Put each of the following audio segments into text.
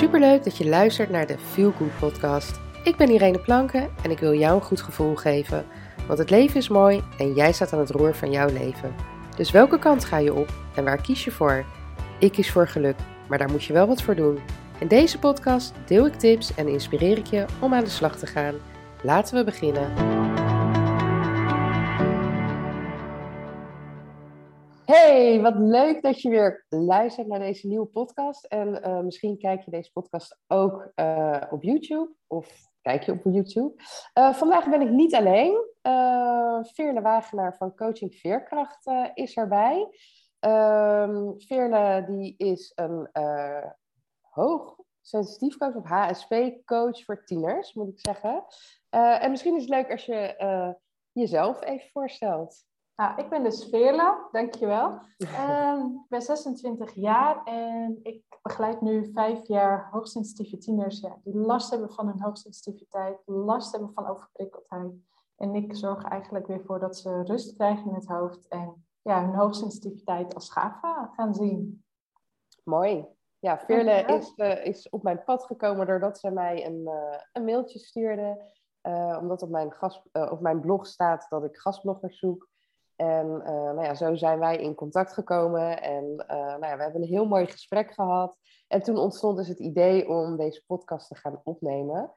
Superleuk dat je luistert naar de Feel Good podcast. Ik ben Irene Planken en ik wil jou een goed gevoel geven. Want het leven is mooi en jij staat aan het roer van jouw leven. Dus welke kant ga je op en waar kies je voor? Ik kies voor geluk, maar daar moet je wel wat voor doen. In deze podcast deel ik tips en inspireer ik je om aan de slag te gaan. Laten we beginnen. Hey, wat leuk dat je weer luistert naar deze nieuwe podcast. En uh, misschien kijk je deze podcast ook uh, op YouTube of kijk je op YouTube. Uh, vandaag ben ik niet alleen. Veerle Wagenaar van Coaching Veerkracht is erbij. Ehm, Veerle die is een hoog sensitief coach of HSP coach voor tieners, moet ik zeggen. en misschien is het leuk als je jezelf even voorstelt. Nou, ik ben dus Veerle, dankjewel. Um, ik ben 26 jaar en ik begeleid nu vijf jaar hoogsensitieve tieners ja, die last hebben van hun hoogsensitiviteit, last hebben van overprikkeldheid. En ik zorg eigenlijk weer voor dat ze rust krijgen in het hoofd en ja, hun hoogsensitiviteit als gaaf gaan zien. Mooi. Ja, Veerle is, uh, is op mijn pad gekomen doordat ze mij een, uh, een mailtje stuurde. Uh, omdat op mijn, gas, op mijn blog staat dat ik gastbloggers zoek. En uh, nou ja, zo zijn wij in contact gekomen en uh, nou ja, we hebben een heel mooi gesprek gehad. En toen ontstond dus het idee om deze podcast te gaan opnemen.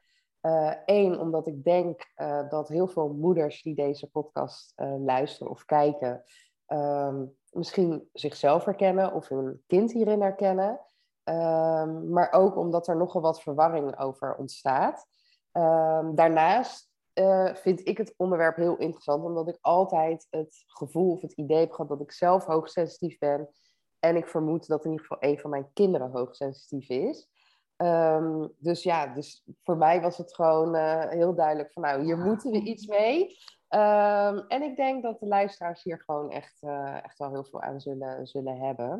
Eén, uh, omdat ik denk dat heel veel moeders die deze podcast luisteren of kijken, ehm, misschien zichzelf herkennen of hun kind hierin herkennen. Ehm, maar ook omdat er nogal wat verwarring over ontstaat. Um, daarnaast uh, vind ik het onderwerp heel interessant, omdat ik altijd het gevoel of het idee heb gehad dat ik zelf hoogsensitief ben. En ik vermoed dat in ieder geval een van mijn kinderen hoogsensitief is. Um, dus ja, dus voor mij was het gewoon uh, heel duidelijk van nou, hier moeten we iets mee. Um, en ik denk dat de luisteraars hier gewoon echt, uh, echt wel heel veel aan zullen, zullen hebben.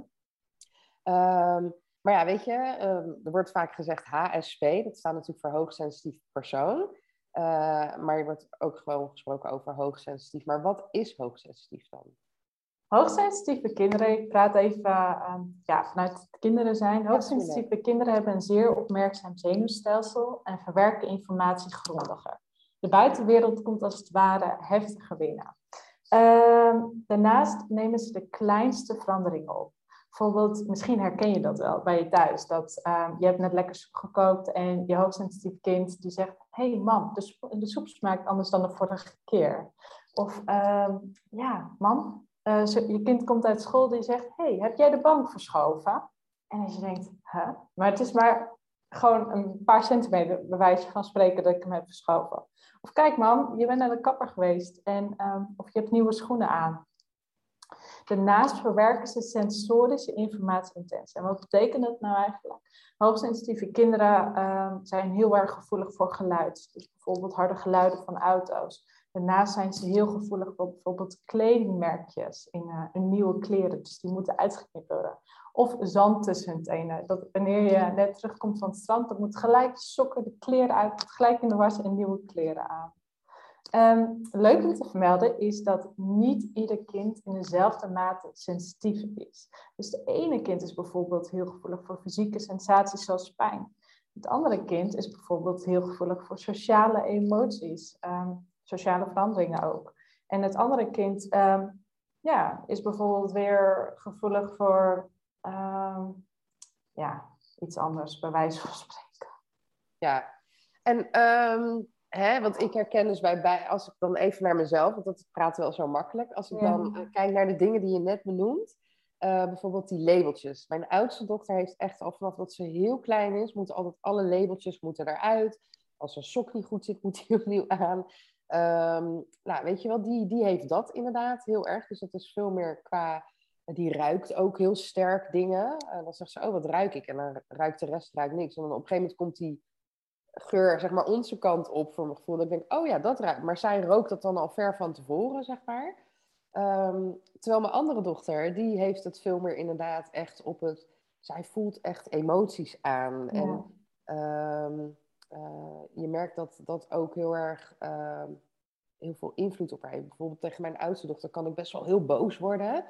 Um, maar ja, weet je, er wordt vaak gezegd HSP, dat staat natuurlijk voor hoogsensitief persoon. Uh, maar je wordt ook gewoon gesproken over hoogsensitief. Maar wat is hoogsensitief dan? Hoogsensitieve kinderen, ik praat even uh, ja, vanuit het kinderen zijn. Hoogsensitieve kinderen hebben een zeer opmerkzaam zenuwstelsel en verwerken informatie grondiger. De buitenwereld komt als het ware heftiger binnen. Uh, daarnaast nemen ze de kleinste veranderingen op. Bijvoorbeeld, misschien herken je dat wel bij je thuis. Dat uh, je hebt net lekker soep gekookt en je hoogsensitief kind die zegt... Hé hey, mam, de, de, soep smaakt anders dan de vorige keer. Of uh, ja, mam, uh, je kind komt uit school die zegt... Hey, heb jij de bank verschoven? En als je denkt? Huh? Maar het is maar gewoon een paar centimeter bij van spreken dat ik hem heb verschoven. Of kijk mam, je bent naar de kapper geweest en, um, of je hebt nieuwe schoenen aan. Daarnaast verwerken ze sensorische informatie intens. En wat betekent dat nou eigenlijk? Hoogsensitieve kinderen uh, zijn heel erg gevoelig voor geluid. Dus bijvoorbeeld harde geluiden van auto's. Daarnaast zijn ze heel gevoelig voor bijvoorbeeld kledingmerkjes in, uh, nieuwe kleren. Dus die moeten uitgeknipt worden. Of zand tussen hun tenen. Dat wanneer je net terugkomt van het strand, dan moet gelijk sokken, de kleren uit, gelijk in de was en nieuwe kleren aan. Um, leuk om te vermelden is dat niet ieder kind in dezelfde mate sensitief is. Dus de ene kind is bijvoorbeeld heel gevoelig voor fysieke sensaties zoals pijn. Het andere kind is bijvoorbeeld heel gevoelig voor sociale emoties, um, sociale veranderingen ook. En het andere kind um, ja, is bijvoorbeeld weer gevoelig voor ja, iets anders, bij wijze van spreken. Ja, en Hè, want ik herken dus bij, bij, als ik dan even naar mezelf, want dat praat wel zo makkelijk. Als ik dan uh, kijk naar de dingen die je net benoemt, uh, bijvoorbeeld die labeltjes. Mijn oudste dochter heeft echt al vanaf dat ze heel klein is, moeten altijd alle labeltjes moeten eruit. Als een sok niet goed zit, moet die opnieuw aan. Um, nou, weet je wel, die, die heeft dat inderdaad heel erg. Dus dat is veel meer qua, die ruikt ook heel sterk dingen. Uh, dan zegt ze, oh, wat ruik ik? En dan ruikt de rest ruikt niks. En dan op een gegeven moment komt die geur, zeg maar, onze kant op voor mijn gevoel. Dat ik denk, oh ja, dat ruikt. Maar zij rookt dat dan al ver van tevoren, zeg maar. Um, terwijl mijn andere dochter, die heeft het veel meer inderdaad echt op het... Zij voelt echt emoties aan. Ja. En um, uh, je merkt dat dat ook heel erg... Uh, heel veel invloed op haar heeft. Bijvoorbeeld tegen mijn oudste dochter kan ik best wel heel boos worden.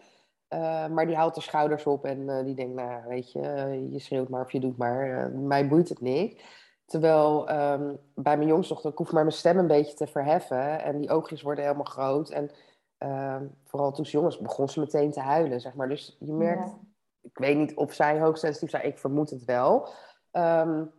maar die haalt de schouders op en die denkt, nou weet je, je schreeuwt maar of je doet maar. mij boeit het niet. Terwijl ehm, bij mijn jongste dochter, ik hoef maar mijn stem een beetje te verheffen. En die oogjes worden helemaal groot. En ehm, vooral toen ze jongens begon ze meteen te huilen, zeg maar. Dus je merkt, ik weet niet of zij hoogsensitief zijn, ik vermoed het wel. Um,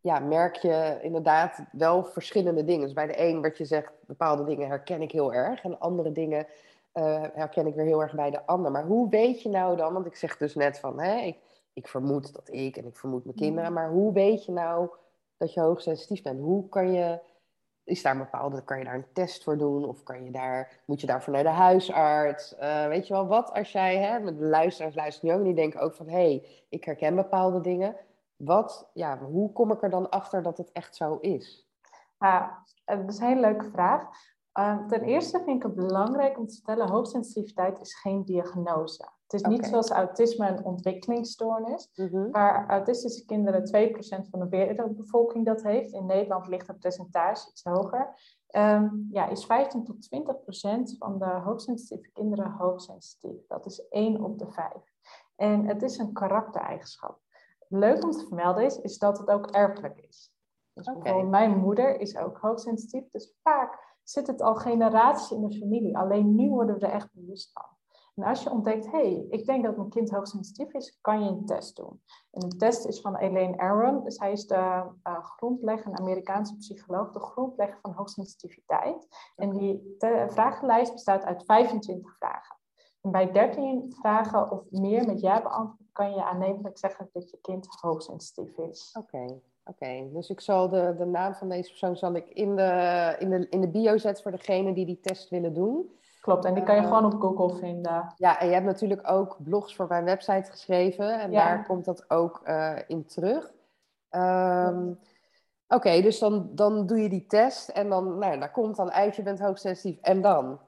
ja, merk je inderdaad wel verschillende dingen. Dus bij de een wat je zegt, bepaalde dingen herken ik heel erg. En andere dingen uh, herken ik weer heel erg bij de ander. Maar hoe weet je nou dan, want ik zeg dus net van, hè, ik, ik vermoed dat ik en ik vermoed mijn kinderen. Maar hoe weet je nou dat je hoogsensitief bent? Hoe kan je, is daar een bepaalde, kan je daar een test voor doen? Of kan je daar, moet je daarvoor naar de huisarts? Uh, weet je wel, wat als jij, hè, met de luisteraars luisteren nu ook, die denken ook van, hé, hey, ik herken bepaalde dingen. Wat, ja, hoe kom ik er dan achter dat het echt zo is? Ja, dat is een hele leuke vraag. Uh, ten eerste vind ik het belangrijk om te vertellen, hoogsensitiviteit is geen diagnose. Het is niet zoals autisme een ontwikkelingsstoornis, mm waar autistische kinderen 2% van de wereldbevolking dat heeft. In Nederland ligt het percentage iets hoger. Um, ja, is 15 tot 20% van de hoogsensitieve kinderen hoogsensitief. Dat is 1 op de 5. En het is een karaktereigenschap. Leuk om te vermelden is, is dat het ook erfelijk is. Dus bijvoorbeeld mijn moeder is ook hoogsensitief, dus vaak zit het al generaties in de familie. Alleen nu worden we er echt bewust van. En als je ontdekt, hé, hey, ik denk dat mijn kind hoogsensitief is, kan je een test doen. En de test is van Elaine Aron. Dus hij is de uh, grondlegger, een Amerikaanse psycholoog, de grondlegger van hoogsensitiviteit. En die vragenlijst bestaat uit 25 vragen. En bij 13 vragen of meer met ja beantwoord, kan je aannemelijk zeggen dat je kind hoogsensitief is. Oké. Oké, dus ik zal de, de naam van deze persoon zal ik in de, in, de, in de bio zetten voor degene die die test willen doen. Klopt, en die kan je gewoon op Google vinden. Ja, en je hebt natuurlijk ook blogs voor mijn website geschreven. En daar komt dat ook uh, in terug. Um, Oké, dus dan, dan doe je die test en dan, nou, daar komt dan uit, je bent hoogsensitief. En dan?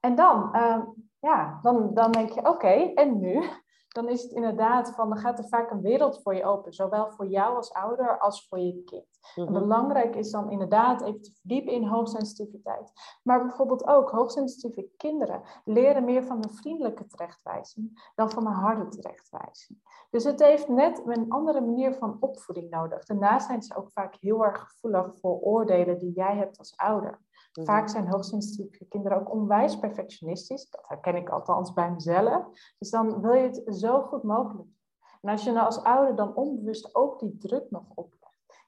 En dan, uh, ja, dan, dan denk je, oké, en nu? Dan is het inderdaad van, dan gaat er vaak een wereld voor je open. Zowel voor jou als ouder als voor je kind. Mhm. Belangrijk is dan inderdaad even te verdiepen in hoogsensitiviteit. Maar bijvoorbeeld ook hoogsensitieve kinderen leren meer van een vriendelijke terechtwijzing dan van een harde terechtwijzing. Dus het heeft net een andere manier van opvoeding nodig. Daarnaast zijn ze ook vaak heel erg gevoelig voor oordelen die jij hebt als ouder. Vaak zijn hoogsensitieve kinderen ook onwijs perfectionistisch. Dat herken ik althans bij mezelf. Dus dan wil je het zo goed mogelijk doen. En als je nou als ouder dan onbewust ook die druk nog oplegt,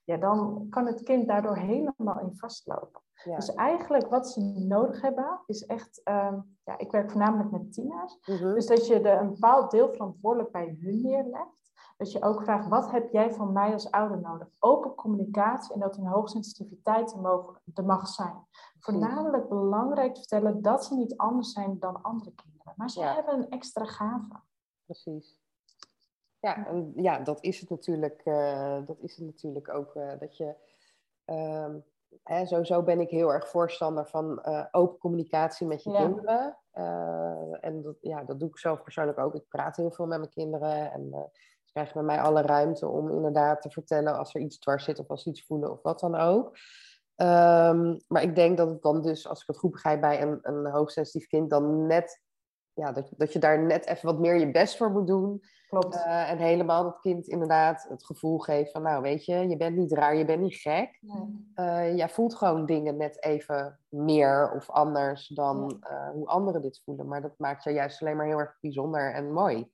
ja, dan kan het kind daardoor helemaal in vastlopen. Dus eigenlijk wat ze nodig hebben, is echt, ehm, ja, ik werk voornamelijk met tieners. Mhm. Dus dat je de, een bepaald deel verantwoordelijk bij hun neerlegt. Dat je ook vraagt, wat heb jij van mij als ouder nodig? Open communicatie en dat een hoogsensitiviteit er mag zijn. Voornamelijk belangrijk te vertellen dat ze niet anders zijn dan andere kinderen. Maar ze hebben een extra gave. Precies. Ja, en ja dat is het natuurlijk, uh, dat is het natuurlijk ook. Uh, dat je, uh, hè, sowieso ben ik heel erg voorstander van uh, open communicatie met je kinderen. en dat, ja, dat doe ik zelf persoonlijk ook. Ik praat heel veel met mijn kinderen. En ze krijgen bij mij alle ruimte om inderdaad te vertellen als er iets dwars zit of als ze iets voelen of wat dan ook. Um, maar ik denk dat het dan dus, als ik het goed begrijp, bij een, een hoogsensitief kind dan net, ja, dat, dat je daar net even wat meer je best voor moet doen. Klopt. Uh, en helemaal dat kind inderdaad het gevoel geeft van, nou weet je, je bent niet raar, je bent niet gek. Nee. Uh, jij voelt gewoon dingen net even meer of anders dan uh, hoe anderen dit voelen. Maar dat maakt je juist alleen maar heel erg bijzonder en mooi.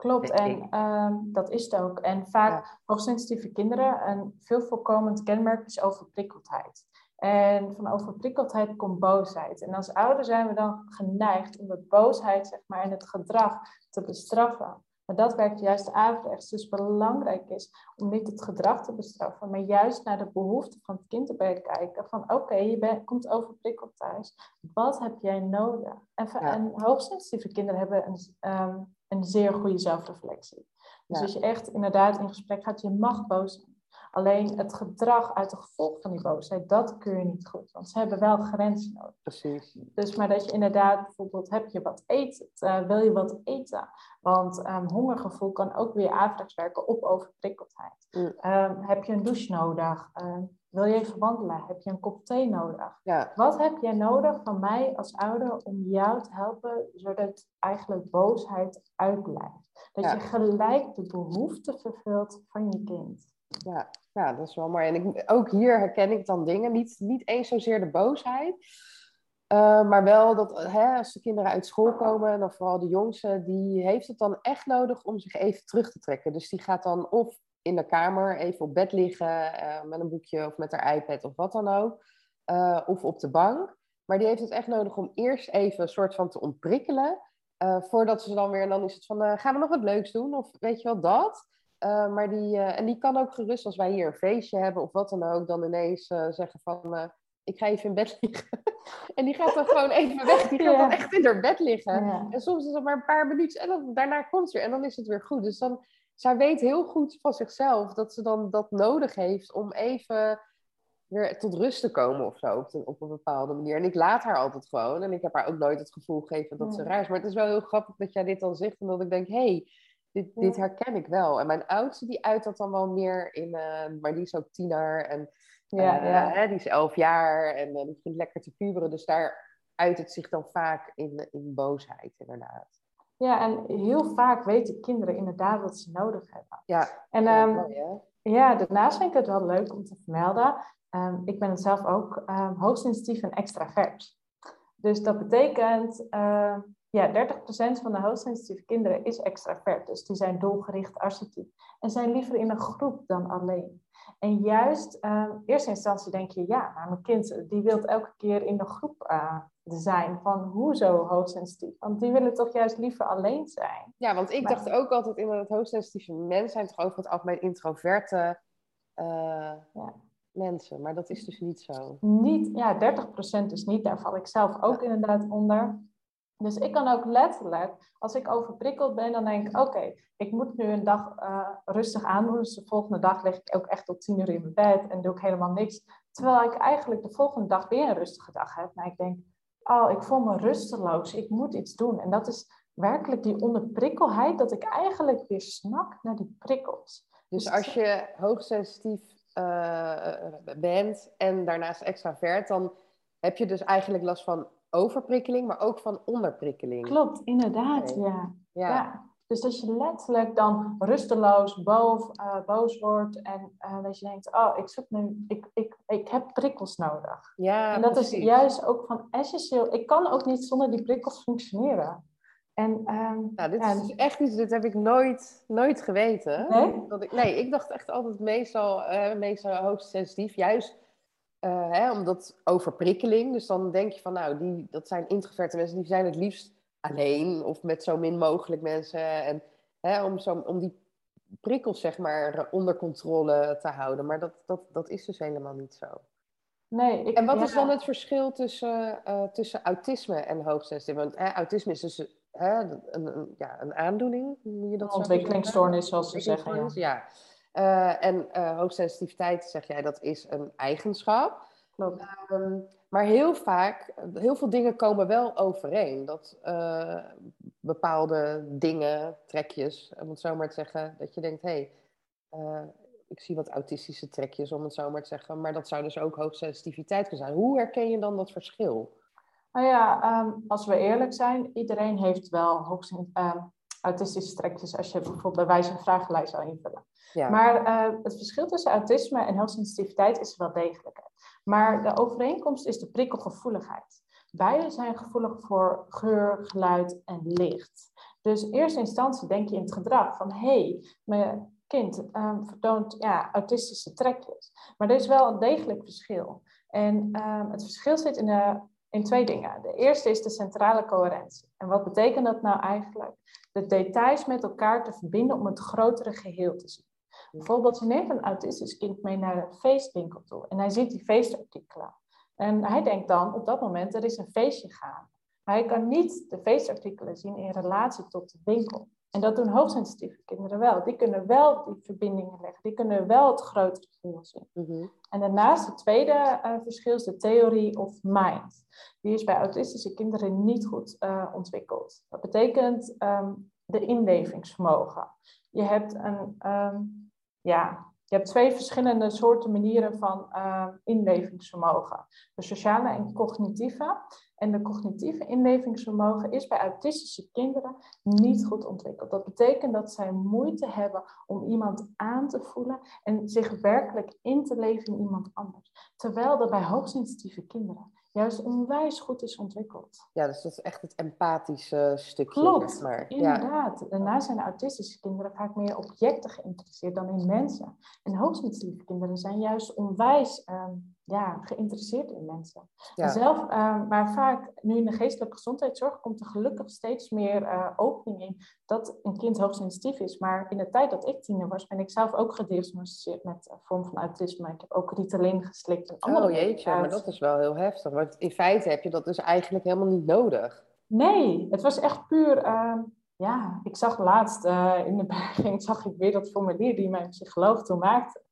Klopt, en uh, dat is het ook. En vaak ja. hoogsensitieve kinderen, een veel voorkomend kenmerk is overprikkeldheid. En van overprikkeldheid komt boosheid. En als ouder zijn we dan geneigd om de boosheid zeg maar, en het gedrag te bestraffen. Maar dat werkt juist averechts. Dus belangrijk is om niet het gedrag te bestraffen, maar juist naar de behoeften van het kind te kijken. Van oké, je bent, komt overprikkeld thuis. Wat heb jij nodig? En, en hoogsensitieve kinderen hebben een, um, een zeer goede zelfreflectie. Dus als je echt inderdaad in gesprek gaat, je mag boos zijn. Alleen het gedrag uit de gevolg van die boosheid, dat kun je niet goed. Want ze hebben wel grenzen nodig. Precies. Dus maar dat je inderdaad bijvoorbeeld, heb je wat eten? Uh, wil je wat eten? Want um, hongergevoel kan ook weer averechts werken op overprikkeldheid. Mm. Um, heb je een douche nodig? Um, Wil je even wandelen? Heb je een kop thee nodig? Ja. Wat heb jij nodig van mij als ouder om jou te helpen, zodat eigenlijk boosheid uitblijft? Dat je gelijk de behoefte vervult van je kind. Ja, ja, dat is wel mooi. En ik, ook hier herken ik dan dingen. Niet, niet eens zozeer de boosheid. Uh, maar wel dat hè, als de kinderen uit school komen, dan vooral de jongste, die heeft het dan echt nodig om zich even terug te trekken. Dus die gaat dan of in de kamer even op bed liggen uh, met een boekje of met haar iPad of wat dan ook. Uh, of op de bank. Maar die heeft het echt nodig om eerst even een soort van te ontprikkelen. voordat ze dan weer, en dan is het van, gaan we nog wat leuks doen? Of weet je wel, dat. maar die, en die kan ook gerust, als wij hier een feestje hebben of wat dan ook, dan ineens zeggen van, ik ga even in bed liggen. en die gaat dan gewoon even weg. Die gaat dan echt in haar bed liggen. En soms is het maar een paar minuten en dan, daarna komt ze weer. En dan is het weer goed. Dus dan, zij weet heel goed van zichzelf dat ze dan dat nodig heeft om even weer tot rust te komen of zo. Op, op een bepaalde manier. En ik laat haar altijd gewoon. En ik heb haar ook nooit het gevoel gegeven dat ze raar is. Maar het is wel heel grappig dat jij dit dan zegt. En dat ik denk, hé, hey, dit, dit herken ik wel. En mijn oudste die uit dat dan wel meer in... Uh, maar die is ook tiener en ja, ja. Hè, die is elf jaar en uh, die begint lekker te puberen. Dus daar uit het zich dan vaak in, in boosheid, inderdaad. Ja, en heel vaak weten kinderen inderdaad wat ze nodig hebben. Ja, en, um, ja, daarnaast vind ik het wel leuk om te vermelden. Um, ik ben zelf ook um, hoogsensitief en extravert. Dus dat betekent, uh, ja, 30% van de hoogsensitieve kinderen is extravert. Dus die zijn doelgericht assertief. En zijn liever in een groep dan alleen. En juist, uh, in eerste instantie denk je, ja, maar mijn kind die wil elke keer in de groep uh, zijn. Van hoezo hoogsensitief? Want die willen toch juist liever alleen zijn. Ja, want ik dacht ook altijd in het hoogsensitieve mensen zijn toch over het algemeen introverte uh, ja. mensen. Maar dat is dus niet zo. Niet, ja, 30% is niet. Daar val ik zelf ook inderdaad onder. Dus ik kan ook letterlijk, als ik overprikkeld ben, dan denk ik, oké, ik moet nu een dag uh, rustig aandoen. Dus de volgende dag lig ik ook echt tot tien uur in mijn bed en doe ik helemaal niks. Terwijl ik eigenlijk de volgende dag weer een rustige dag heb. Maar ik denk, oh, ik voel me rusteloos, ik moet iets doen. En dat is werkelijk die onderprikkelheid, dat ik eigenlijk weer snak naar die prikkels. Dus, dus als je hoogsensitief uh, bent en daarnaast extravert, dan heb je dus eigenlijk last van overprikkeling, maar ook van onderprikkeling. Klopt, inderdaad, ja. ja. Dus dat je letterlijk dan rusteloos boos, uh, boos wordt en uh, dat je denkt, oh, ik zoek nu, ik, ik, ik heb prikkels nodig. Ja, en dat is juist ook van essentieel. Ik kan ook niet zonder die prikkels functioneren. En, ja, dit is dus echt iets, dit heb ik nooit, nooit geweten. Nee? Dat ik, nee, ik dacht echt altijd meestal, uh, meestal hoogsensitief, juist uh, hè, omdat overprikkeling. Dus dan denk je van, nou, die, dat zijn introverte mensen, die zijn het liefst alleen of met zo min mogelijk mensen. En hè, om, zo, om die prikkels, zeg maar, onder controle te houden. Maar dat, dat, dat is dus helemaal niet zo. Nee, ik, en wat is dan het verschil tussen, uh, tussen autisme en hoogsensitief? Want hè, autisme is dus hè, een, een, ja, een aandoening, je dat Ontwikkelingsstoornis, zoals ze zeggen. Ja. ja. Uh, en uh, hoogsensitiviteit, zeg jij, dat is een eigenschap. Klopt. Um, maar heel vaak, heel veel dingen komen wel overeen. Dat uh, bepaalde dingen, trekjes, om het zo maar te zeggen, dat je denkt, hé, hey, ik zie wat autistische trekjes, om het zo maar te zeggen. Maar dat zou dus ook hoogsensitiviteit kunnen zijn. Hoe herken je dan dat verschil? Nou ja, um, als we eerlijk zijn, iedereen heeft wel hoogsensitiviteit. Um, autistische trekjes als je bijvoorbeeld bij wijze van vragenlijst zou invullen. Ja. Maar uh, het verschil tussen autisme en hoogsensitiviteit is wel degelijk. Maar de overeenkomst is de prikkelgevoeligheid. Beide zijn gevoelig voor geur, geluid en licht. Dus in eerste instantie denk je in het gedrag van hé, hey, mijn kind um, vertoont ja, autistische trekjes. Maar er is wel een degelijk verschil. En um, het verschil zit in de in twee dingen. De eerste is de centrale coherentie. En wat betekent dat nou eigenlijk? De details met elkaar te verbinden om het grotere geheel te zien. Bijvoorbeeld, je neemt een autistisch kind mee naar een feestwinkel toe en hij ziet die feestartikelen. En hij denkt dan op dat moment, er is een feestje gaan. Maar hij kan niet de feestartikelen zien in relatie tot de winkel. En dat doen hoogsensitieve kinderen wel. Die kunnen wel die verbindingen leggen. Die kunnen wel het grotere geheel zien. Mhm. En daarnaast het tweede uh, verschil is de theorie of mind. Die is bij autistische kinderen niet goed uh, ontwikkeld. Dat betekent um, de inlevingsvermogen. Je hebt een, um, ja, je hebt twee verschillende soorten manieren van uh, inlevingsvermogen. De sociale en cognitieve. En de cognitieve inlevingsvermogen is bij autistische kinderen niet goed ontwikkeld. Dat betekent dat zij moeite hebben om iemand aan te voelen en zich werkelijk in te leven in iemand anders. Terwijl dat bij hoogsensitieve kinderen juist onwijs goed is ontwikkeld. Ja, dus dat is echt het empathische stukje. Klopt, zeg maar. inderdaad. Daarna zijn autistische kinderen vaak meer objecten geïnteresseerd dan in mensen. En hoogsensitieve kinderen zijn juist onwijs ehm, ja, geïnteresseerd in mensen. Zelf, uh, maar vaak nu in de geestelijke gezondheidszorg komt er gelukkig steeds meer uh, opening in dat een kind hoogsensitief is. Maar in de tijd dat ik tiener was, ben ik zelf ook gediagnosticeerd met een vorm van autisme. Ik heb ook Ritalin geslikt. En andere oh jeetje, maar dat is wel heel heftig. Want in feite heb je dat dus eigenlijk helemaal niet nodig. Nee, het was echt puur... Ehm, ja, ik zag laatst in de berging zag ik weer dat formulier die mijn psycholoog toen maakte.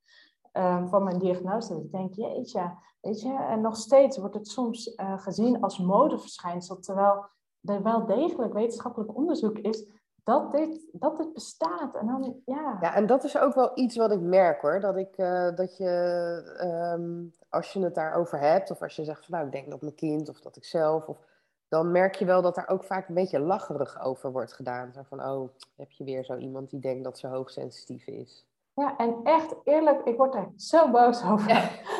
Ehm, van mijn diagnose. ik denk, jeetje, weet je, en nog steeds wordt het soms uh, gezien als modeverschijnsel, terwijl er wel degelijk wetenschappelijk onderzoek is dat dit, dat dit bestaat. En dan, ja. ja, en dat is ook wel iets wat ik merk hoor. Dat, ik, uh, dat je, um, als je het daarover hebt, of als je zegt van nou, ik denk dat mijn kind of dat ik zelf, of, dan merk je wel dat daar ook vaak een beetje lacherig over wordt gedaan. Zo van, oh, heb je weer zo iemand die denkt dat ze hoogsensitief is. Ja, en echt eerlijk, ik word er zo boos over.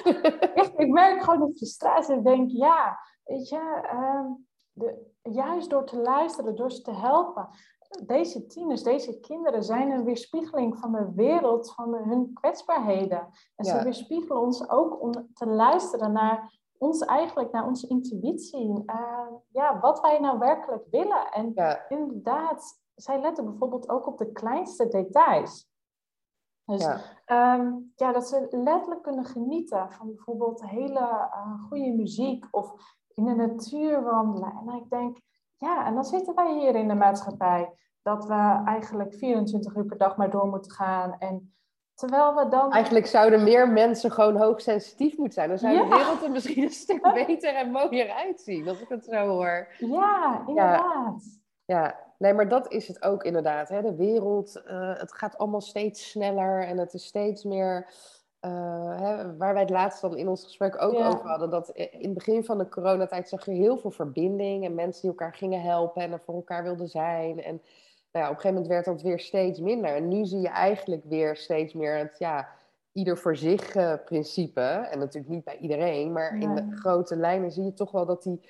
echt, ik merk gewoon de frustratie. Ik denk, ja, weet je, ehm, de, juist door te luisteren, door ze te helpen. Deze tieners, deze kinderen zijn een weerspiegeling van de wereld, van hun kwetsbaarheden. En ze weerspiegelen ons ook om te luisteren naar ons eigenlijk, naar onze intuïtie. Uh, ja, wat wij nou werkelijk willen. En inderdaad, zij letten bijvoorbeeld ook op de kleinste details. Dus ja. Ehm, ja, dat ze letterlijk kunnen genieten van bijvoorbeeld hele uh, goede muziek of in de natuur wandelen. En ik denk, ja, en dan zitten wij hier in de maatschappij dat we eigenlijk 24 uur per dag maar door moeten gaan. En terwijl we dan. Eigenlijk zouden meer mensen gewoon hoogsensitief moeten zijn. Dan zou de wereld er misschien een stuk beter en mooier uitzien, als ik het zo hoor. Ja, inderdaad. Ja, nee, maar dat is het ook inderdaad. Hè? De wereld, uh, het gaat allemaal steeds sneller en het is steeds meer. Uh, hè, waar wij het laatst dan in ons gesprek ook over hadden, dat in het begin van de coronatijd zag je heel veel verbinding en mensen die elkaar gingen helpen en er voor elkaar wilden zijn. En nou ja, op een gegeven moment werd dat weer steeds minder. En nu zie je eigenlijk weer steeds meer het ja, ieder voor zich uh, principe. En natuurlijk niet bij iedereen, maar in de grote lijnen zie je toch wel dat die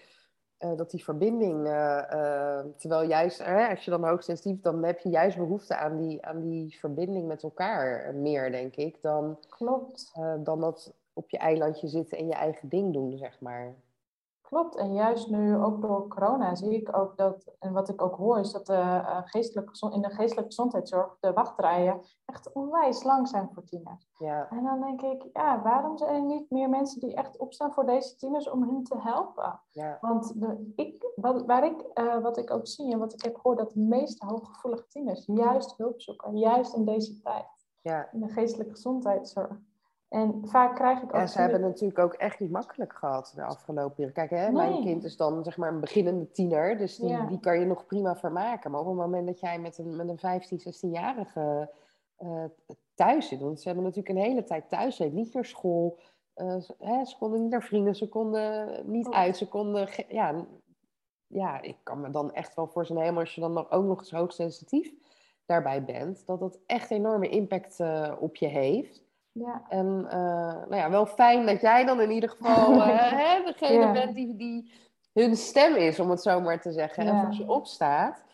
uh, dat die verbinding, uh, uh, terwijl juist, als je dan hoogsensitief, dan heb je juist behoefte aan die, aan die verbinding met elkaar meer, denk ik, dan, Klopt. dan dat op je eilandje zitten en je eigen ding doen, zeg maar. Klopt, en juist nu ook door corona zie ik ook dat, en wat ik ook hoor, is dat de, uh, geestelijke, in de geestelijke gezondheidszorg de wachtrijen echt onwijs lang zijn voor tieners. Ja. En dan denk ik, ja, waarom zijn er niet meer mensen die echt opstaan voor deze tieners om hen te helpen? Ja. Want de, ik, wat, waar ik, uh, wat ik ook zie en wat ik heb gehoord, dat de meeste hooggevoelige tieners juist hulp zoeken, juist in deze tijd. Ja. In de geestelijke gezondheidszorg. En vaak krijg ik ook... Ja, ze hebben het natuurlijk ook echt niet makkelijk gehad de afgelopen jaren. Kijk, hè, mijn kind is dan zeg maar een beginnende tiener, dus die, die kan je nog prima vermaken. Maar op het moment dat jij met een, met een 15, 16-jarige uh, thuis zit, want ze hebben natuurlijk een hele tijd thuis zitten, niet naar school, uh, hè, ze konden niet naar vrienden, ze konden niet uit, ze konden... Ja, ja, ik kan me dan echt wel voor zijn helemaal, als je dan nog, ook nog eens hoogsensitief daarbij bent, dat dat echt enorme impact uh, op je heeft. Ja. En uh, nou ja, wel fijn dat jij dan in ieder geval uh, hè, degene ja. bent die, die hun stem is, om het zo maar te zeggen, ja. en voor ze opstaat.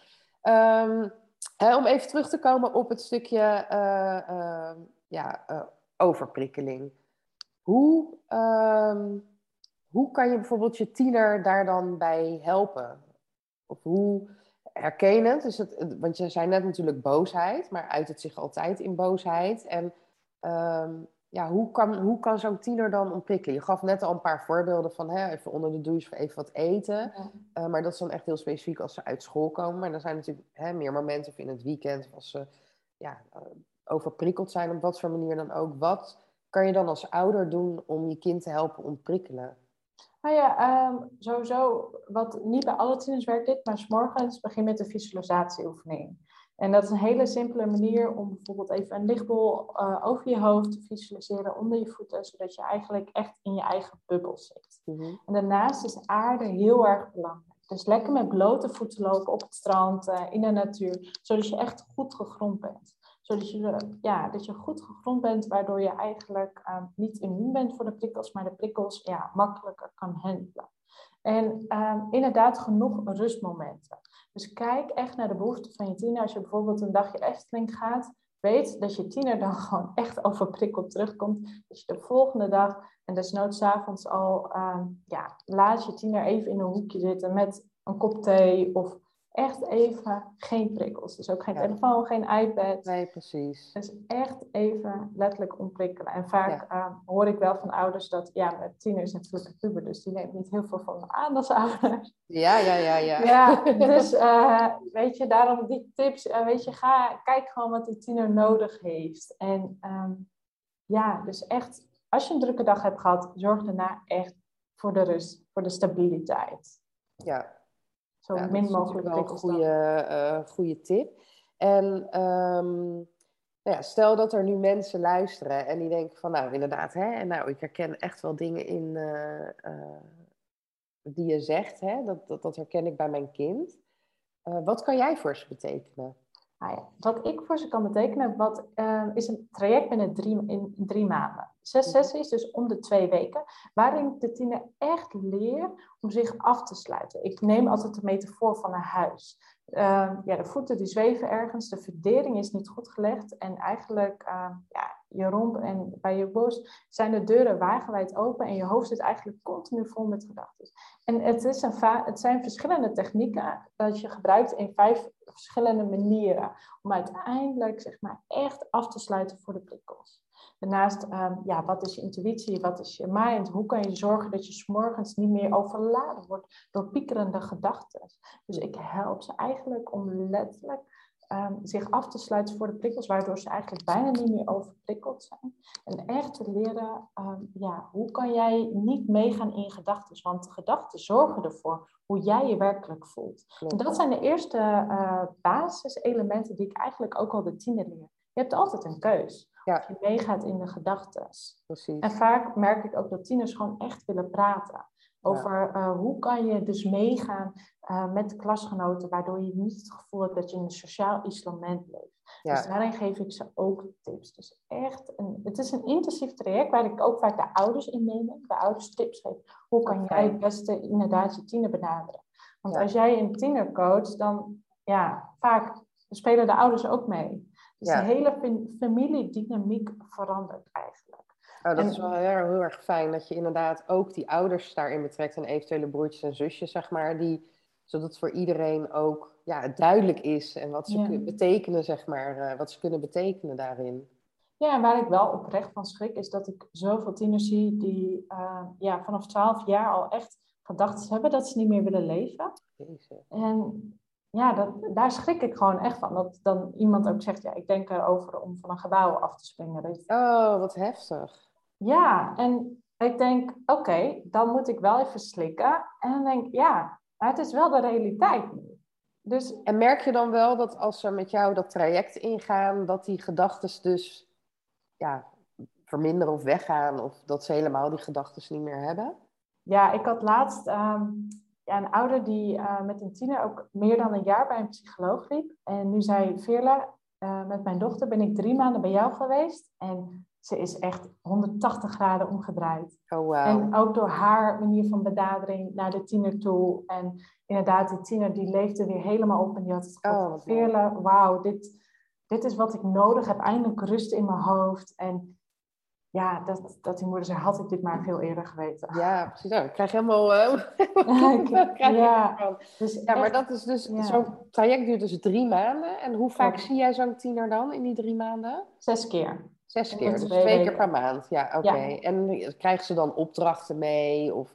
Um, hè, om even terug te komen op het stukje uh, ja, overprikkeling. Hoe, um, hoe kan je bijvoorbeeld je tiener daar dan bij helpen? Of hoe herken je het? Is het? Want je zei net natuurlijk boosheid, maar uit het zich altijd in boosheid. En Um, ja, hoe kan, hoe kan zo'n tiener dan ontwikkelen? Je gaf net al een paar voorbeelden van hè, even onder de douche of even wat eten. Ja. Uh, maar dat is dan echt heel specifiek als ze uit school komen. Maar er zijn natuurlijk hè, meer momenten of in het weekend of als ze ja, uh, overprikkeld zijn op wat voor manier dan ook. Wat kan je dan als ouder doen om je kind te helpen ontprikkelen? Nou ja, um, sowieso, wat niet bij alle tieners werkt dit, maar s morgens begin met de visualisatieoefening. En dat is een hele simpele manier om bijvoorbeeld even een lichtbol uh, over je hoofd te visualiseren onder je voeten, zodat je eigenlijk echt in je eigen bubbel zit. Mhm. En daarnaast is aarde heel erg belangrijk. Dus lekker met blote voeten lopen op het strand, uh, in de natuur, zodat je echt goed gegrond bent. Zodat je, ja, dat je goed gegrond bent, waardoor je eigenlijk uh, niet immuun bent voor de prikkels, maar de prikkels ja, makkelijker kan handelen. En inderdaad genoeg rustmomenten. Dus kijk echt naar de behoeften van je tiener. Als je bijvoorbeeld een dagje Efteling gaat, weet dat je tiener dan gewoon echt overprikkeld terugkomt. Dat je de volgende dag en desnoods avonds al, uh, ja, laat je tiener even in een hoekje zitten met een kop thee of echt even geen prikkels. Dus ook geen telefoon, geen iPad. Nee, precies. Dus echt even letterlijk ontprikkelen. En vaak ehm, hoor ik wel van ouders dat, ja, mijn tiener is natuurlijk een puber, dus die neemt niet heel veel van me aan als ouder. Ja, ja, ja, ja. Ja, dus uh, weet je, daarom die tips, uh, weet je, ga, kijk gewoon wat die tiener nodig heeft. En um, ja, dus echt, als je een drukke dag hebt gehad, zorg daarna echt voor de rust, voor de stabiliteit. Ja, zo min mogelijk wel een goede, uh, goede tip. En um, nou ja, stel dat er nu mensen luisteren en die denken van nou inderdaad, hè, nou, ik herken echt wel dingen in uh, uh, die je zegt, hè, dat, dat, dat herken ik bij mijn kind. wat kan jij voor ze betekenen? Nou ja, wat ik voor ze kan betekenen, wat, is een traject binnen drie, in drie maanden. Zes mhm. sessies, dus om de twee weken, waarin de tiener echt leert om zich af te sluiten. Ik neem altijd de metafoor van een huis. Uh, ja, de voeten die zweven ergens, de verdering is niet goed gelegd en eigenlijk uh, ja, je romp en bij je borst zijn de deuren wagenwijd open en je hoofd zit eigenlijk continu vol met gedachten. En het, is een het zijn verschillende technieken dat je gebruikt in vijf verschillende manieren om uiteindelijk zeg maar, echt af te sluiten voor de prikkels. Daarnaast, um, ja, wat is je intuïtie, wat is je mind? Hoe kan je zorgen dat je s'morgens niet meer overladen wordt door piekerende gedachten? Dus ik help ze eigenlijk om letterlijk um, zich af te sluiten voor de prikkels, waardoor ze eigenlijk bijna niet meer overprikkeld zijn. En echt te leren, um, ja, hoe kan jij niet meegaan in gedachten? Want gedachten zorgen ervoor hoe jij je werkelijk voelt. En dat zijn de eerste uh, basiselementen die ik eigenlijk ook al de tiener leer. Je hebt altijd een keus. Ja. Of je meegaat in de gedachten. En vaak merk ik ook dat tieners gewoon echt willen praten. Over uh, hoe kan je dus meegaan uh, met klasgenoten, waardoor je niet het gevoel hebt dat je in een sociaal isolement leeft. Ja. Dus daarin geef ik ze ook tips. Dus echt, een, het is een intensief traject waar ik ook vaak de ouders in neem. De ouders tips geef. Hoe kan jij het beste inderdaad je tiener benaderen? Want als jij een tiener coacht, dan ja, vaak spelen de ouders ook mee. Dus de hele familiedynamiek verandert eigenlijk. Oh, dat is wel heel, heel, erg fijn dat je inderdaad ook die ouders daarin betrekt en eventuele broertjes en zusjes, zeg maar, die, zodat het voor iedereen ook ja, duidelijk is en wat ze kunnen betekenen, zeg maar, uh, wat ze kunnen betekenen daarin. Ja, en waar ik wel oprecht van schrik is dat ik zoveel tieners zie die uh, ja, vanaf 12 jaar al echt gedachten hebben dat ze niet meer willen leven. Jezus. En ja, dat, daar schrik ik gewoon echt van. Dat dan iemand ook zegt, ja, ik denk erover om van een gebouw af te springen. Oh, wat heftig. Ja, en ik denk, oké, dan moet ik wel even slikken. En dan denk ik, ja, maar het is wel de realiteit nu. Dus... En merk je dan wel dat als ze met jou dat traject ingaan, dat die gedachten dus ja, verminderen of weggaan, of dat ze helemaal die gedachten niet meer hebben? Ja, ik had laatst ehm, ja, een ouder die uh, met een tiener ook meer dan een jaar bij een psycholoog liep. En nu zei Veerle, uh, met mijn dochter ben ik drie maanden bij jou geweest. En ze is echt 180 graden omgedraaid. Oh, wow. En ook door haar manier van benadering naar de tiener toe. En inderdaad, die tiener die leefde weer helemaal op. En die had het gevoel oh, Veerle, wauw, dit, dit is wat ik nodig heb. Eindelijk rust in mijn hoofd. En ja, dat, dat die moeder zei, had ik dit maar veel eerder geweten. Ja, precies. Nou, ik krijg helemaal... Uh, ja, dus ja maar dat is dus... Zo'n traject duurt dus drie maanden. En hoe vaak zie jij zo'n tiener dan in die drie maanden? Zes keer. Zes keer, dus twee keer per maand. Ja, oké. En krijgen ze dan opdrachten mee? Of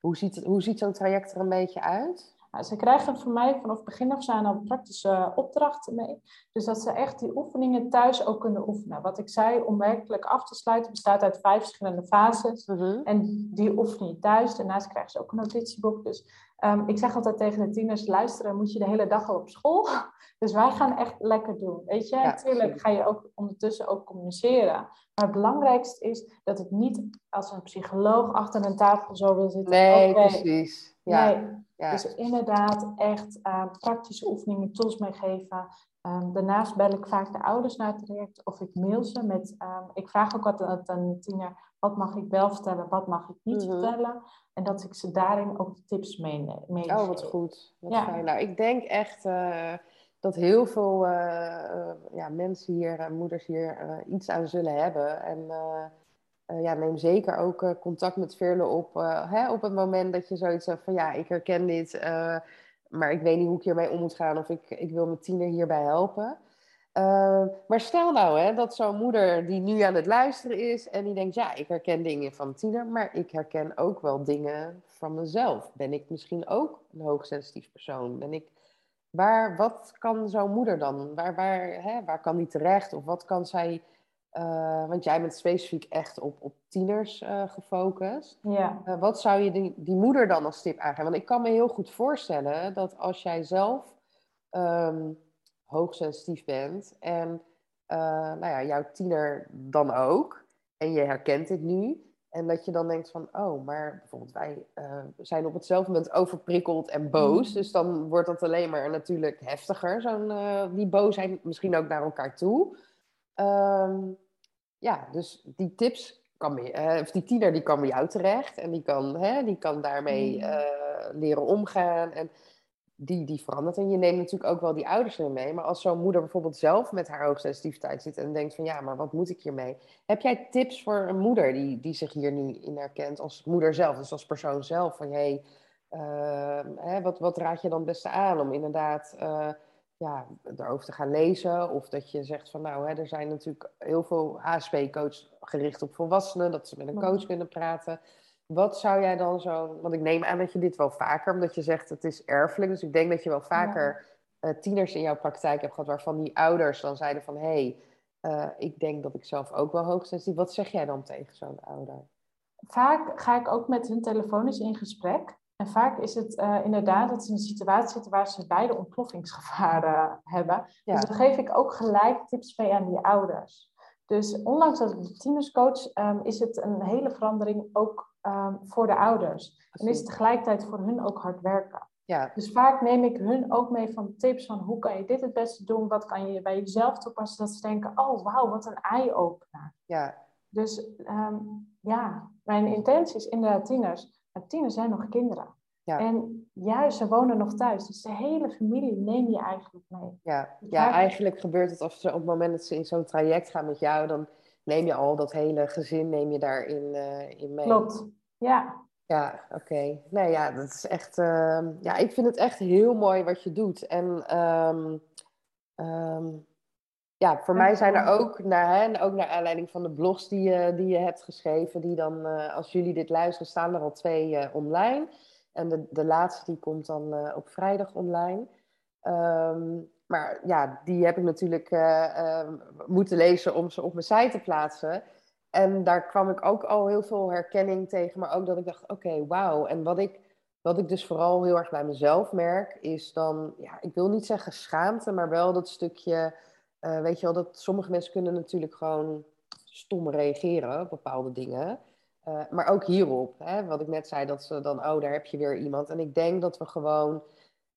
hoe ziet, hoe ziet zo'n traject er een beetje uit? Nou, ze krijgen van mij vanaf begin af aan al praktische opdrachten mee. Dus dat ze echt die oefeningen thuis ook kunnen oefenen. Wat ik zei, om werkelijk af te sluiten, bestaat uit vijf verschillende fases. Mhm. En die oefen je thuis. Daarnaast krijgen ze ook een notitieboek. Dus Ehm, ik zeg altijd tegen de tieners, luisteren moet je de hele dag al op school. Dus wij gaan echt lekker doen. Weet je, natuurlijk ga je ook ondertussen ook communiceren. Maar het belangrijkste is dat het niet als een psycholoog achter een tafel zo wil zitten. Nee, precies. Ja. Nee. Ja. Dus inderdaad echt uh, praktische oefeningen, tools meegeven. Um, daarnaast bel ik vaak de ouders naar het traject of ik mail ze met... Um, ik vraag ook altijd aan een tiener, wat mag ik wel vertellen, wat mag ik niet mhm. vertellen? En dat ik ze daarin ook tips meeneem. Mee oh, wat goed. Wat ja. fijn. Nou, ik denk echt uh, dat heel veel uh, ja, mensen hier, moeders hier, iets aan zullen hebben. En ja, neem zeker ook contact met Veerle op. Hè, op het moment dat je zoiets hebt van, ja, ik herken dit... maar ik weet niet hoe ik hiermee om moet gaan of ik, ik wil mijn tiener hierbij helpen. Uh, maar stel nou hè, dat zo'n moeder die nu aan het luisteren is en die denkt, ja, ik herken dingen van tiener, maar ik herken ook wel dingen van mezelf. Ben ik misschien ook een hoogsensitief persoon? Ben ik, waar, wat kan zo'n moeder dan? Waar, waar, hè, waar kan die terecht? Of wat kan zij, uh, want jij bent specifiek echt op, op tieners uh, gefocust. Ja. Uh, wat zou je die, die moeder dan als tip aangeven? Want ik kan me heel goed voorstellen dat als jij zelf... Um, hoogsensitief bent en uh, nou ja, jouw tiener dan ook, en je herkent dit nu, en dat je dan denkt van, oh, maar bijvoorbeeld wij uh, zijn op hetzelfde moment overprikkeld en boos, mm. dus dan wordt dat alleen maar natuurlijk heftiger, zo'n, uh, die boosheid, misschien ook naar elkaar toe. Um, ja, dus die tips kan uh, of die tiener die kan bij jou terecht en die kan, hè, die kan daarmee mm. leren omgaan. En die, die verandert. En je neemt natuurlijk ook wel die ouders erin mee. Maar als zo'n moeder bijvoorbeeld zelf met haar hoogsensitiviteit zit en denkt van ja, maar wat moet ik hiermee? Heb jij tips voor een moeder die, die zich hier nu in herkent als moeder zelf, dus als persoon zelf? Van hey, uh, hè, wat, wat raad je dan het beste aan om inderdaad uh, ja, erover te gaan lezen? Of dat je zegt van nou, hè, er zijn natuurlijk heel veel HSP-coaches gericht op volwassenen, dat ze met een coach kunnen praten. Wat zou jij dan zo... Want ik neem aan dat je dit wel vaker... Omdat je zegt het is erfelijk. Dus ik denk dat je wel vaker uh, tieners in jouw praktijk hebt gehad... waarvan die ouders dan zeiden van... Hé, hey, uh, ik denk dat ik zelf ook wel hoogsensitief... Wat zeg jij dan tegen zo'n ouder? Vaak ga ik ook met hun telefonisch in gesprek. En vaak is het uh, inderdaad dat ze in een situatie zitten waar ze beide ontploffingsgevaren hebben. Ja. Dus dan geef ik ook gelijk tips mee aan die ouders. Dus ondanks dat ik de tienerscoach, um, is het een hele verandering ook Ehm, voor de ouders. En is het tegelijkertijd voor hun ook hard werken. Ja. Dus vaak neem ik hun ook mee van tips van hoe kan je dit het beste doen, wat kan je bij jezelf toepassen, dat ze denken, oh wauw, wat een eye-opener. Ja. Dus um, ja, mijn intentie is inderdaad tieners, maar tieners zijn nog kinderen. Ja. En juist, ze wonen nog thuis. Dus de hele familie neem je eigenlijk mee. Ja, ja eigenlijk gebeurt het of ze op het moment dat ze in zo'n traject gaan met jou, dan neem je al dat hele gezin neem je daarin uh, in mee. Klopt, ja. Ja, oké. Okay. Nee, ja, dat is echt... Uh, ja, ik vind het echt heel mooi wat je doet. En um, um, ja, voor mij zijn er ook, naar, hè, ook naar aanleiding van de blogs die je, die je hebt geschreven, die dan, uh, als jullie dit luisteren, staan er al twee uh, online. En de, de laatste die komt dan uh, op vrijdag online. Um, maar ja, die heb ik natuurlijk moeten lezen om ze op mijn site te plaatsen. En daar kwam ik ook al heel veel herkenning tegen, maar ook dat ik dacht, oké, okay, wauw. En wat ik, wat ik dus vooral heel erg bij mezelf merk, is dan, ja, ik wil niet zeggen schaamte, maar wel dat stukje, uh, weet je wel, dat sommige mensen kunnen natuurlijk gewoon stom reageren op bepaalde dingen. Uh, maar ook hierop, hè, wat ik net zei, dat ze dan, oh, daar heb je weer iemand. En ik denk dat we gewoon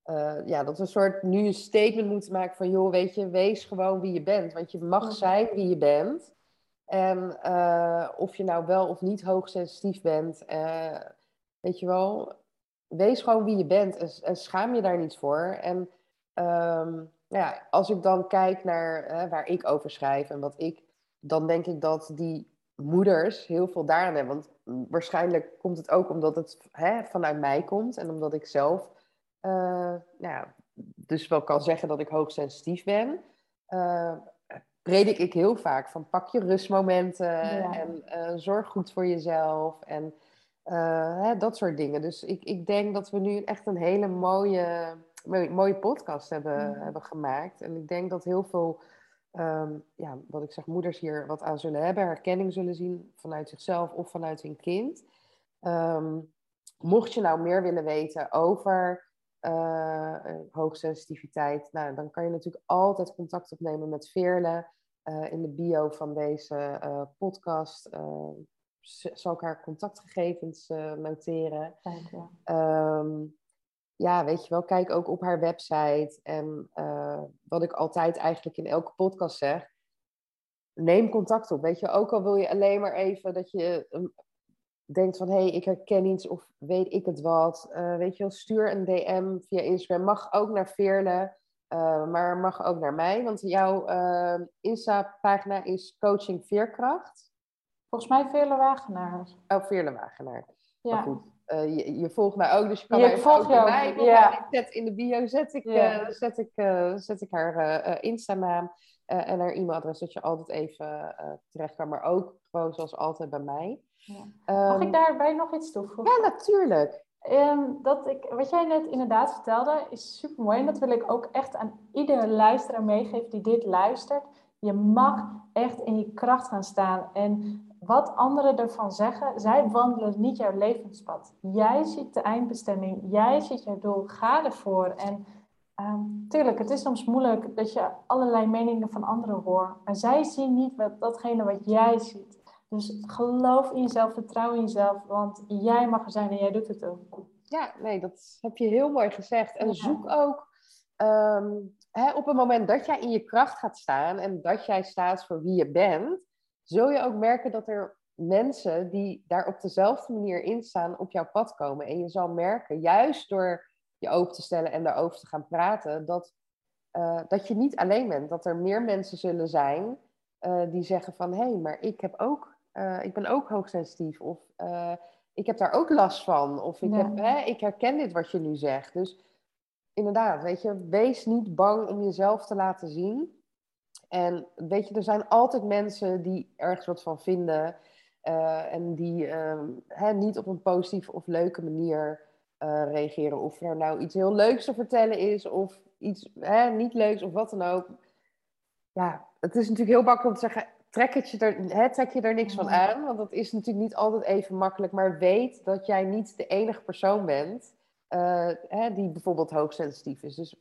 uh, ja, dat we een soort nu een statement moeten maken van, joh, weet je, wees gewoon wie je bent. Want je mag zijn wie je bent. En uh, of je nou wel of niet hoogsensitief bent, uh, weet je wel, wees gewoon wie je bent en, schaam je daar niet voor. En um, ja, als ik dan kijk naar waar ik over schrijf en wat ik, dan denk ik dat die moeders heel veel daaraan hebben. Want waarschijnlijk komt het ook omdat het hè, vanuit mij komt en omdat ik zelf nou, dus wel kan zeggen dat ik hoogsensitief ben, predik ik heel vaak van pak je rustmomenten en uh, zorg goed voor jezelf en hè, dat soort dingen. Dus ik, ik denk dat we nu echt een hele mooie, mooie podcast hebben, hebben gemaakt. En ik denk dat heel veel, um, ja, wat ik zeg, moeders hier wat aan zullen hebben, herkenning zullen zien vanuit zichzelf of vanuit hun kind. Um, mocht je nou meer willen weten over hoogsensitiviteit, nou, dan kan je natuurlijk altijd contact opnemen met Veerle. in de bio van deze podcast zal ik haar contactgegevens noteren. Dank. Ehm, ja, weet je wel, kijk ook op haar website. En wat ik altijd eigenlijk in elke podcast zeg, neem contact op. Weet je, ook al wil je alleen maar even dat je denkt van hé, hey, ik herken iets of weet ik het wat. Uh, weet je wel, stuur een DM via Instagram. Mag ook naar Veerle, uh, maar mag ook naar mij. Want jouw uh, Insta-pagina is Coaching Veerkracht. Volgens mij Veerle Wagenaar. Oh, Veerle Wagenaar. Ja. Maar goed, je, je, volgt mij ook, dus je kan je mij ook bij mij. Ja. Ik zet in de bio zet ik, zet ik, zet ik haar Insta-naam en haar e-mailadres, dat je altijd even terecht kan. Maar ook gewoon zoals altijd bij mij. Mag ik ehm, daarbij nog iets toevoegen? Ja, natuurlijk. Um, dat ik, wat jij net inderdaad vertelde, is super mooi. En dat wil ik ook echt aan iedere luisteraar meegeven die dit luistert. Je mag echt in je kracht gaan staan. En wat anderen ervan zeggen, zij wandelen niet jouw levenspad. Jij ziet de eindbestemming, jij ziet jouw doel, ga ervoor. En um, tuurlijk, het is soms moeilijk dat je allerlei meningen van anderen hoort. Maar zij zien niet wat, datgene wat jij ziet. Dus geloof in jezelf, vertrouw in jezelf, want jij mag er zijn en jij doet het ook. Ja, nee, dat heb je heel mooi gezegd. En zoek ook ehm, hè, op het moment dat jij in je kracht gaat staan en dat jij staat voor wie je bent, zul je ook merken dat er mensen die daar op dezelfde manier in staan op jouw pad komen. En je zal merken, juist door je open te stellen en daarover te gaan praten, dat, uh, dat je niet alleen bent. Dat er meer mensen zullen zijn uh, die zeggen van hé, hey, maar ik heb ook uh, ik ben ook hoogsensitief. Of uh, ik heb daar ook last van. Of ik, heb, hè, ik herken dit wat je nu zegt. Dus inderdaad, weet je, wees niet bang om jezelf te laten zien. En weet je, er zijn altijd mensen die ergens wat van vinden. Uh, en die ehm, hè, niet op een positieve of leuke manier reageren. Of er nou iets heel leuks te vertellen is, of iets hè, niet leuks, of wat dan ook. Ja, het is natuurlijk heel makkelijk om te zeggen: trek, het je er, hè, trek je er niks van aan. Want dat is natuurlijk niet altijd even makkelijk. Maar weet dat jij niet de enige persoon bent uh, hè, die bijvoorbeeld hoogsensitief is. Dus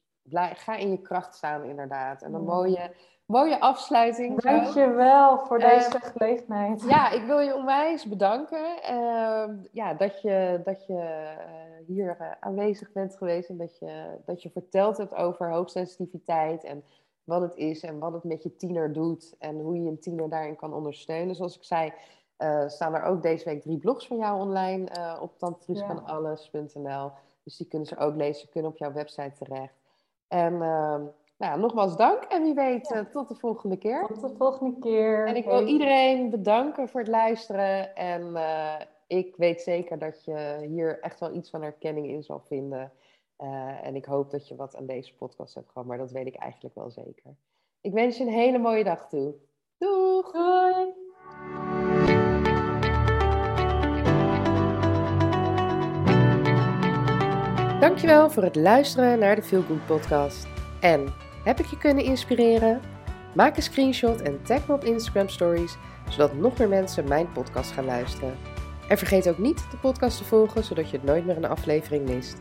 ga in je kracht staan inderdaad. En een mooie, mooie afsluiting. Dank je wel voor deze uh, gelegenheid. Ja, ik wil je onwijs bedanken. Uh, ja, dat je, dat je eh, hier aanwezig bent geweest. En dat je, dat je verteld hebt over hoogsensitiviteit. En wat het is en wat het met je tiener doet en hoe je een tiener daarin kan ondersteunen. Zoals ik zei, uh, staan er ook deze week drie blogs van jou online uh, op tantrusvanalles.nl. Dus die kunnen ze ook lezen, kunnen op jouw website terecht. En uh, nou, nogmaals dank en wie weet uh, tot de volgende keer. Tot de volgende keer. En ik wil iedereen bedanken voor het luisteren. En ik weet zeker dat je hier echt wel iets van herkenning in zal vinden. Uh, en ik hoop dat je wat aan deze podcast hebt gehad, maar dat weet ik eigenlijk wel zeker. Ik wens je een hele mooie dag toe. Doeg! Doei! Dankjewel voor het luisteren naar de Feel Good podcast. En heb ik je kunnen inspireren? Maak een screenshot en tag me op Instagram stories, zodat nog meer mensen mijn podcast gaan luisteren. En vergeet ook niet de podcast te volgen, zodat je het nooit meer een aflevering mist.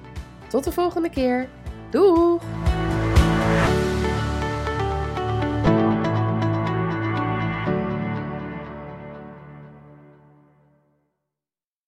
Tot de volgende keer. Doeg!